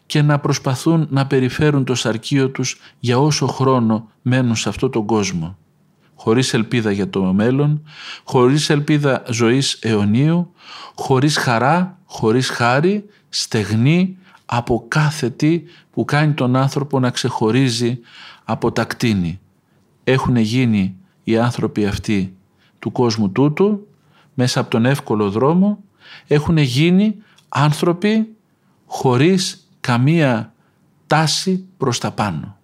και να προσπαθούν να περιφέρουν το σαρκείο τους για όσο χρόνο μένουν σε αυτόν τον κόσμο. Χωρίς ελπίδα για το μέλλον, χωρίς ελπίδα ζωής αιωνίου, χωρίς χαρά, χωρίς χάρη, στεγνή, από κάθε τι που κάνει τον άνθρωπο να ξεχωρίζει από τα κτίνη. Έχουν γίνει οι άνθρωποι αυτοί του κόσμου τούτου μέσα από τον εύκολο δρόμο έχουν γίνει άνθρωποι χωρίς καμία τάση προς τα πάνω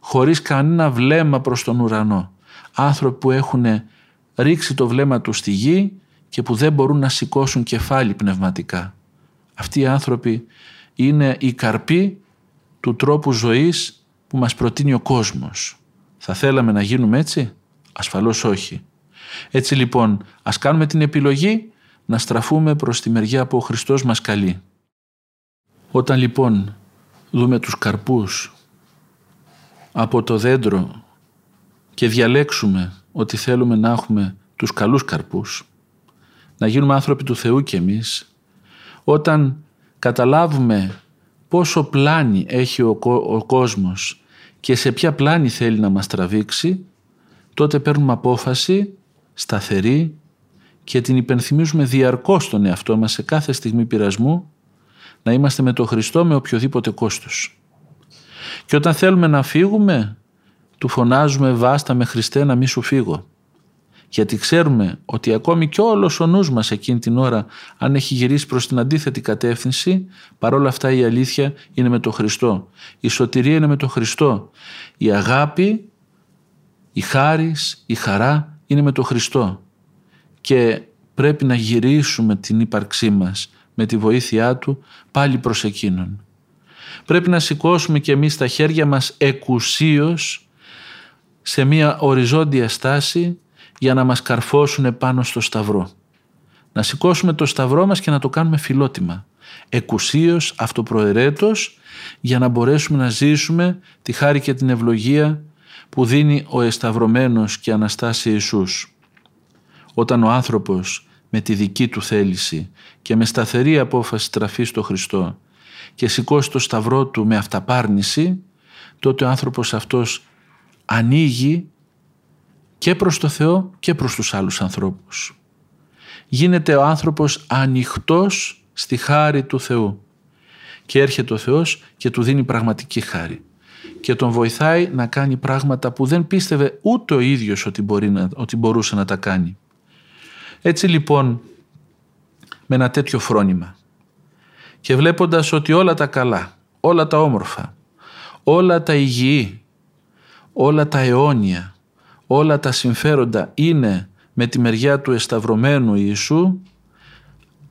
χωρίς κανένα βλέμμα προς τον ουρανό άνθρωποι που έχουν ρίξει το βλέμμα τους στη γη και που δεν μπορούν να σηκώσουν κεφάλι πνευματικά. Αυτοί οι άνθρωποι είναι η καρπή του τρόπου ζωής που μας προτείνει ο κόσμος. Θα θέλαμε να γίνουμε έτσι; Ασφαλώς όχι. Έτσι λοιπόν ας κάνουμε την επιλογή να στραφούμε προς τη μεριά που ο Χριστός μας καλεί. Όταν λοιπόν δούμε τους καρπούς από το δέντρο και διαλέξουμε ότι θέλουμε να έχουμε τους καλούς καρπούς, να γίνουμε άνθρωποι του Θεού κι εμείς, όταν καταλάβουμε πόσο πλάνη έχει ο, ο κόσμος και σε ποια πλάνη θέλει να μας τραβήξει, τότε παίρνουμε απόφαση σταθερή και την υπενθυμίζουμε διαρκώς τον εαυτό μας σε κάθε στιγμή πειρασμού να είμαστε με τον Χριστό με οποιοδήποτε κόστος. Και όταν θέλουμε να φύγουμε, του φωνάζουμε βάστα με Χριστέ να μη σου φύγω. Γιατί ξέρουμε ότι ακόμη κι όλος ο νους μας εκείνη την ώρα αν έχει γυρίσει προς την αντίθετη κατεύθυνση παρόλα αυτά η αλήθεια είναι με τον Χριστό. Η σωτηρία είναι με τον Χριστό. Η αγάπη, η χάρις, η χαρά είναι με τον Χριστό και πρέπει να γυρίσουμε την ύπαρξή μας με τη βοήθειά Του πάλι προς Εκείνον. Πρέπει να σηκώσουμε και εμείς τα χέρια μας εκουσίως σε μια οριζόντια στάση για να μας καρφώσουν πάνω στο σταυρό. Να σηκώσουμε το σταυρό μας και να το κάνουμε φιλότιμα. Εκουσίως, αυτοπροαιρέτως, για να μπορέσουμε να ζήσουμε τη χάρη και την ευλογία που δίνει ο εσταυρωμένος και Αναστάση Ιησούς. Όταν ο άνθρωπος με τη δική του θέληση και με σταθερή απόφαση τραφεί στο Χριστό και σηκώσει το σταυρό του με αυταπάρνηση, τότε ο άνθρωπος αυτός ανοίγει και προς το Θεό και προς τους άλλους ανθρώπους. Γίνεται ο άνθρωπος ανοιχτός στη χάρη του Θεού και έρχεται ο Θεός και του δίνει πραγματική χάρη και τον βοηθάει να κάνει πράγματα που δεν πίστευε ούτε ο ίδιος ότι, μπορεί να, ότι μπορούσε να τα κάνει. Έτσι λοιπόν με ένα τέτοιο φρόνημα και βλέποντας ότι όλα τα καλά, όλα τα όμορφα, όλα τα υγιή, όλα τα αιώνια, όλα τα συμφέροντα είναι με τη μεριά του εσταυρωμένου Ιησού,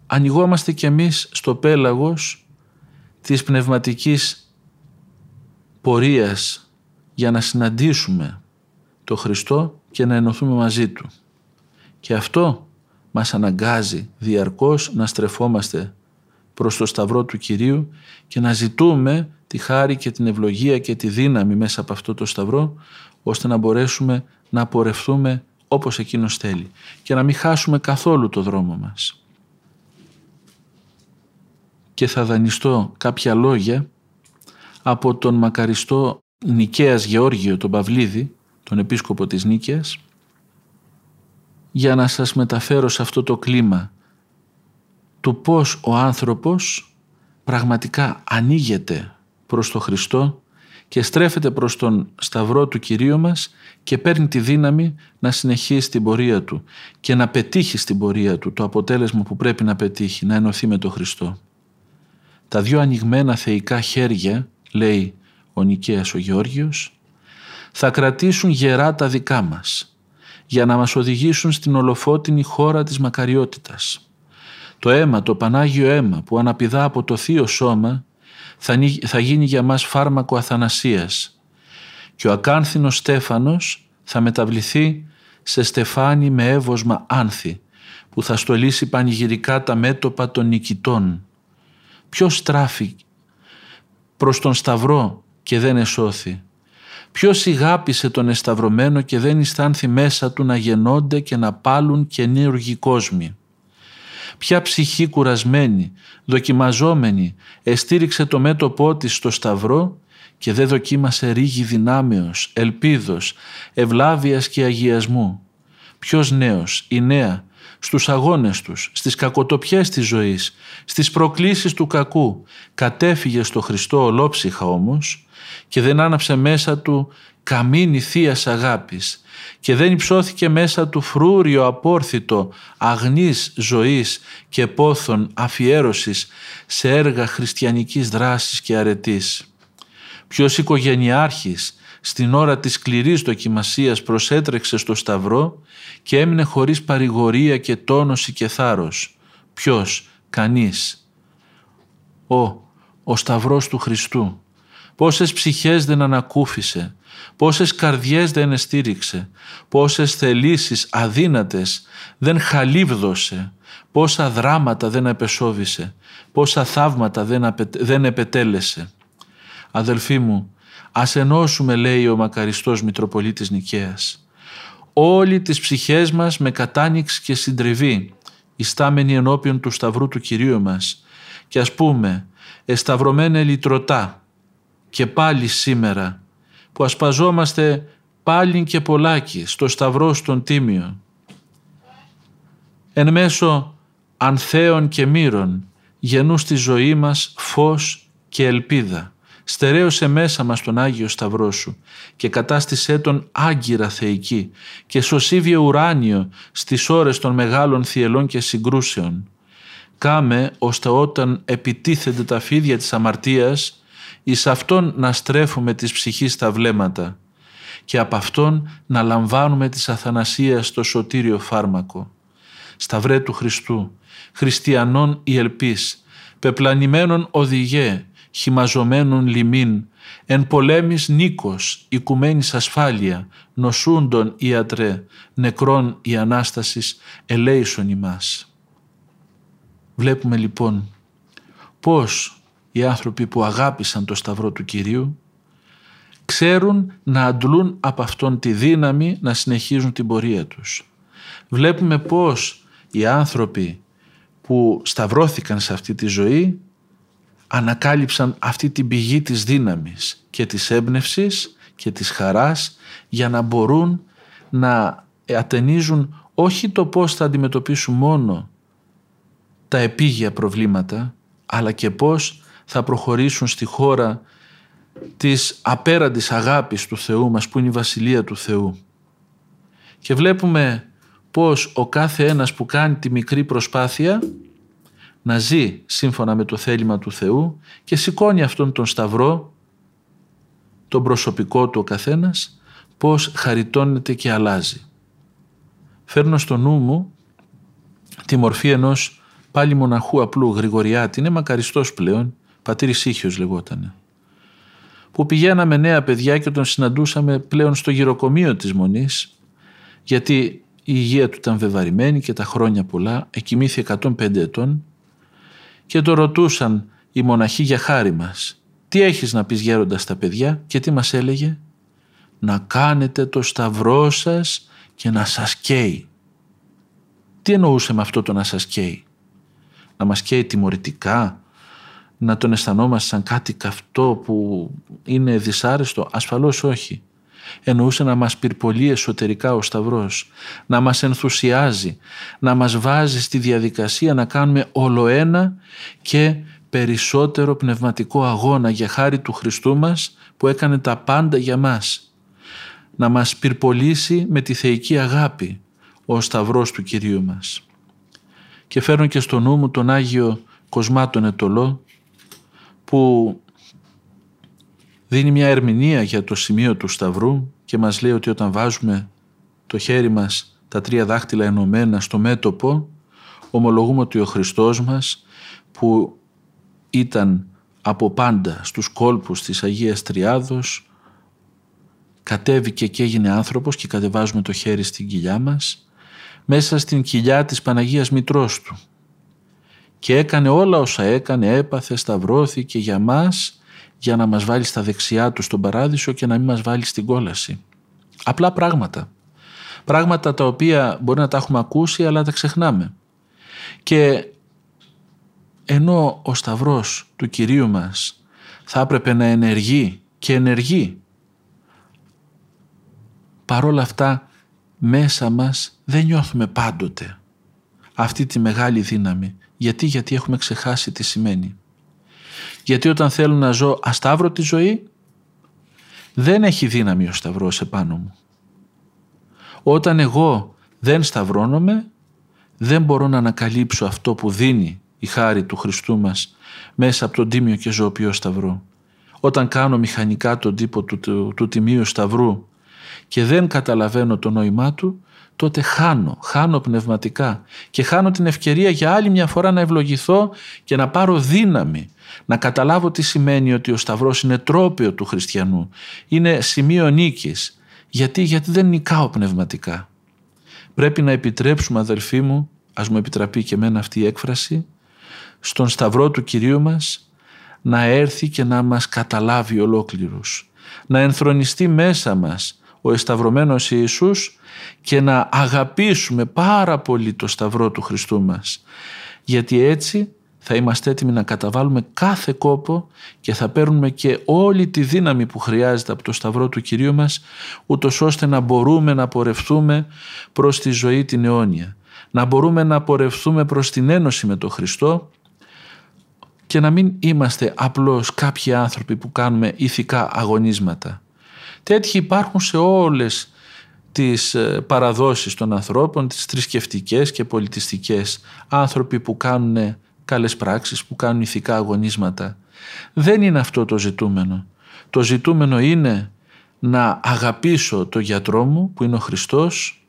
ανοιγόμαστε κι εμείς στο πέλαγος της πνευματικής πορείας για να συναντήσουμε το Χριστό και να ενωθούμε μαζί Του. Και αυτό μας αναγκάζει διαρκώς να στρεφόμαστε προς το σταυρό του Κυρίου και να ζητούμε τη χάρη και την ευλογία και τη δύναμη μέσα από αυτό το σταυρό ώστε να μπορέσουμε να πορευτούμε όπως Εκείνος θέλει και να μην χάσουμε καθόλου το δρόμο μας. Και θα δανειστώ κάποια λόγια από τον μακαριστό Νικαίας Γεώργιο τον Παυλίδη, τον επίσκοπο της Νίκαιας, για να σας μεταφέρω σε αυτό το κλίμα του πώς ο άνθρωπος πραγματικά ανοίγεται προς τον Χριστό και στρέφεται προς τον Σταυρό του Κυρίου μας και παίρνει τη δύναμη να συνεχίσει την πορεία του και να πετύχει στην πορεία του το αποτέλεσμα που πρέπει να πετύχει, να ενωθεί με τον Χριστό. Τα δυο ανοιγμένα θεϊκά χέρια, λέει ο Νικαίας ο Γεώργιος, θα κρατήσουν γερά τα δικά μας για να μας οδηγήσουν στην ολοφώτινη χώρα της μακαριότητας. Το αίμα, το Πανάγιο αίμα που αναπηδά από το Θείο Σώμα θα γίνει για μας φάρμακο αθανασίας και ο ακάνθινος Στέφανος θα μεταβληθεί σε στεφάνι με εύωσμα άνθη που θα στολίσει πανηγυρικά τα μέτωπα των νικητών. Ποιος στράφει προς τον Σταυρό και δεν εσώθη; Ποιος ηγάπησε τον εσταυρωμένο και δεν αισθάνθη μέσα του να γεννώνται και να πάλουν καινούργοι κόσμοι; Ποια ψυχή κουρασμένη, δοκιμαζόμενη, εστήριξε το μέτωπό της στο σταυρό και δεν δοκίμασε ρίγη δυνάμεως, ελπίδος, ευλάβειας και αγιασμού. Ποιος νέος, η νέα, στους αγώνες τους, στις κακοτοπιές της ζωής, στις προκλήσεις του κακού. Κατέφυγε στο Χριστό ολόψυχα όμως και δεν άναψε μέσα του καμίνη θείας αγάπης και δεν υψώθηκε μέσα του φρούριο απόρθητο αγνής ζωής και πόθων αφιέρωσης σε έργα χριστιανικής δράσης και αρετής. Ποιος οικογενειάρχης στην ώρα της σκληρής δοκιμασίας προσέτρεξε στο Σταυρό και έμεινε χωρίς παρηγορία και τόνωση και θάρρος. Ποιος, κανείς. Ο, ο Σταυρός του Χριστού. Πόσες ψυχές δεν ανακούφισε, πόσες καρδιές δεν εστήριξε, πόσες θελήσεις αδύνατες δεν χαλίβδωσε, πόσα δράματα δεν επεσόβησε, πόσα θαύματα δεν, δεν επετέλεσε. Αδελφοί μου, ας ενώσουμε λέει ο μακαριστός Μητροπολίτης Νικαίας. Όλοι τις ψυχές μας με κατάνοιξη και συντριβή, ιστάμενοι ενώπιον του Σταυρού του Κυρίου μας και ας πούμε εσταυρωμένε λυτρωτά και πάλι σήμερα που ασπαζόμαστε πάλι και πολλάκι στο Σταυρό στον Τίμιο. Εν μέσω ανθέων και μύρων γεννού στη ζωή μας φως και ελπίδα Στερέωσε μέσα μας τον Άγιο Σταυρό σου και κατάστησέ τον άγκυρα θεϊκή και σωσίβιε ουράνιο στις ώρες των μεγάλων θυελών και συγκρούσεων. Κάμε ώστε όταν επιτίθενται τα φίδια της αμαρτίας εις αυτόν να στρέφουμε τις ψυχής τα βλέμματα και από αυτόν να λαμβάνουμε της αθανασίας το σωτήριο φάρμακο. Σταυρέ του Χριστού, χριστιανών η ελπίς, πεπλανημένων οδηγέ, χυμαζομένων λιμίν, εν πολέμης νίκος, οικουμένης ασφάλεια, νοσούντων ιατρέ, νεκρών η Ανάστασης, ελέησον ημάς. Βλέπουμε λοιπόν πώς οι άνθρωποι που αγάπησαν το Σταυρό του Κυρίου ξέρουν να αντλούν από Αυτόν τη δύναμη να συνεχίζουν την πορεία τους. Βλέπουμε πώς οι άνθρωποι που σταυρώθηκαν σε αυτή τη ζωή ανακάλυψαν αυτή την πηγή της δύναμης και της έμπνευσης και της χαράς για να μπορούν να ατενίζουν όχι το πώς θα αντιμετωπίσουν μόνο τα επίγεια προβλήματα αλλά και πώς θα προχωρήσουν στη χώρα της απέραντης αγάπης του Θεού μας που είναι η Βασιλεία του Θεού. Και βλέπουμε πώς ο κάθε ένας που κάνει τη μικρή προσπάθεια να ζει σύμφωνα με το θέλημα του Θεού και σηκώνει αυτόν τον σταυρό, τον προσωπικό του ο καθένας, πώς χαριτώνεται και αλλάζει. Φέρνω στο νου μου τη μορφή ενός πάλι μοναχού απλού Γρηγοριάτη, είναι μακαριστός πλέον, πατήρης Ήχιος λεγότανε, που πηγαίναμε νέα παιδιά και τον συναντούσαμε πλέον στο γυροκομείο της Μονής, γιατί η υγεία του ήταν βεβαρημένη και τα χρόνια πολλά, εκοιμήθη 105 ετών και το ρωτούσαν οι μοναχοί για χάρη μας. Τι έχεις να πεις γέροντας στα παιδιά και τι μας έλεγε. Να κάνετε το σταυρό σας και να σας καίει. Τι εννοούσε με αυτό το να σας καίει; Να μας καίει τιμωρητικά, να τον αισθανόμαστε σαν κάτι καυτό που είναι δυσάρεστο. Ασφαλώς όχι εννοούσε να μας πυρπολεί εσωτερικά ο Σταυρός, να μας ενθουσιάζει, να μας βάζει στη διαδικασία να κάνουμε όλο ένα και περισσότερο πνευματικό αγώνα για χάρη του Χριστού μας που έκανε τα πάντα για μας. Να μας πυρπολίσει με τη θεϊκή αγάπη ο Σταυρός του Κυρίου μας. Και φέρνω και στο νου μου τον Άγιο Κοσμάτων Ετωλό που δίνει μια ερμηνεία για το σημείο του Σταυρού και μας λέει ότι όταν βάζουμε το χέρι μας τα τρία δάχτυλα ενωμένα στο μέτωπο ομολογούμε ότι ο Χριστός μας που ήταν από πάντα στους κόλπους της Αγίας Τριάδος κατέβηκε και έγινε άνθρωπος και κατεβάζουμε το χέρι στην κοιλιά μας μέσα στην κοιλιά της Παναγίας Μητρός του και έκανε όλα όσα έκανε, έπαθε, σταυρώθηκε για μας για να μας βάλει στα δεξιά του στον παράδεισο και να μην μας βάλει στην κόλαση. Απλά πράγματα. Πράγματα τα οποία μπορεί να τα έχουμε ακούσει αλλά τα ξεχνάμε. Και ενώ ο Σταυρός του Κυρίου μας θα έπρεπε να ενεργεί και ενεργεί παρόλα αυτά μέσα μας δεν νιώθουμε πάντοτε αυτή τη μεγάλη δύναμη. Γιατί, γιατί έχουμε ξεχάσει τι σημαίνει. Γιατί όταν θέλω να ζω ασταύρωτη ζωή, δεν έχει δύναμη ο σταυρός επάνω μου. Όταν εγώ δεν σταυρώνομαι, δεν μπορώ να ανακαλύψω αυτό που δίνει η χάρη του Χριστού μας μέσα από τον τίμιο και ζωοποιό σταυρό. Όταν κάνω μηχανικά τον τύπο του, του, του τιμίου σταυρού και δεν καταλαβαίνω το νόημά του, τότε χάνω, χάνω πνευματικά και χάνω την ευκαιρία για άλλη μια φορά να ευλογηθώ και να πάρω δύναμη, να καταλάβω τι σημαίνει ότι ο Σταυρός είναι τρόπιο του χριστιανού, είναι σημείο νίκης. Γιατί, γιατί δεν νικάω πνευματικά. Πρέπει να επιτρέψουμε αδελφοί μου, ας μου επιτραπεί και εμένα αυτή η έκφραση, στον Σταυρό του Κυρίου μας να έρθει και να μας καταλάβει ολόκληρους, να ενθρονιστεί μέσα μας ο εσταυρωμένος Ιησούς και να αγαπήσουμε πάρα πολύ το Σταυρό του Χριστού μας. Γιατί έτσι θα είμαστε έτοιμοι να καταβάλουμε κάθε κόπο και θα παίρνουμε και όλη τη δύναμη που χρειάζεται από το Σταυρό του Κυρίου μας ούτως ώστε να μπορούμε να πορευθούμε προς τη ζωή την αιώνια. Να μπορούμε να πορευθούμε προς την ένωση με τον Χριστό και να μην είμαστε απλώς κάποιοι άνθρωποι που κάνουμε ηθικά αγωνίσματα. Τέτοιοι υπάρχουν σε όλες τις ε, παραδόσεις των ανθρώπων, τις θρησκευτικές και πολιτιστικές. Άνθρωποι που κάνουν καλές πράξεις, που κάνουν ηθικά αγωνίσματα. Δεν είναι αυτό το ζητούμενο. Το ζητούμενο είναι να αγαπήσω το γιατρό μου που είναι ο Χριστός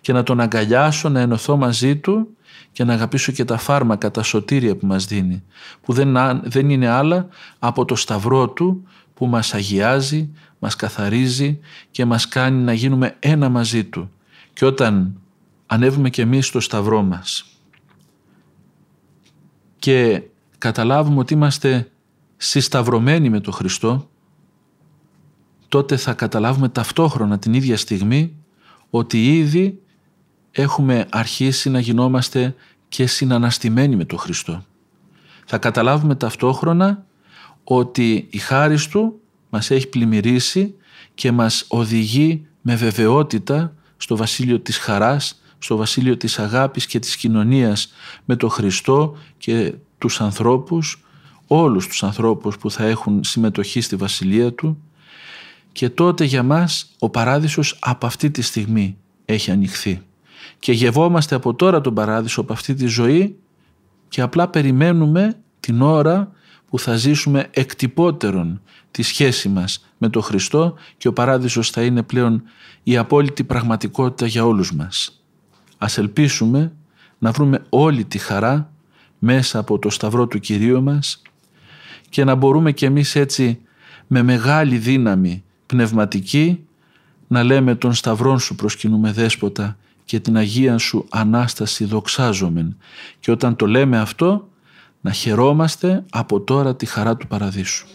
και να τον αγκαλιάσω, να ενωθώ μαζί του και να αγαπήσω και τα φάρμακα, τα σωτήρια που μας δίνει, που δεν, δεν είναι άλλα από το σταυρό του που μας αγιάζει, μας καθαρίζει και μας κάνει να γίνουμε ένα μαζί του. Και όταν ανέβουμε και εμείς στο σταυρό μας και καταλάβουμε ότι είμαστε συσταυρωμένοι με τον Χριστό, τότε θα καταλάβουμε ταυτόχρονα την ίδια στιγμή ότι ήδη έχουμε αρχίσει να γινόμαστε και συναναστημένοι με τον Χριστό. Θα καταλάβουμε ταυτόχρονα ότι η χάρη Του μας έχει πλημμυρίσει και μας οδηγεί με βεβαιότητα στο βασίλειο της χαράς, στο βασίλειο της αγάπης και της κοινωνίας με τον Χριστό και τους ανθρώπους, όλους τους ανθρώπους που θα έχουν συμμετοχή στη βασιλεία Του. Και τότε για μας ο παράδεισος από αυτή τη στιγμή έχει ανοιχθεί. Και γευόμαστε από τώρα τον παράδεισο από αυτή τη ζωή και απλά περιμένουμε την ώρα που θα ζήσουμε εκτυπώτερον τη σχέση μας με τον Χριστό και ο παράδεισος θα είναι πλέον η απόλυτη πραγματικότητα για όλους μας. Ας ελπίσουμε να βρούμε όλη τη χαρά μέσα από το Σταυρό του Κυρίου μας και να μπορούμε κι εμείς έτσι με μεγάλη δύναμη πνευματική να λέμε τον Σταυρόν σου προσκυνούμε Δέσποτα και την Αγία Σου Ανάσταση δοξάζομεν και όταν το λέμε αυτό να χαιρόμαστε από τώρα τη χαρά του παραδείσου.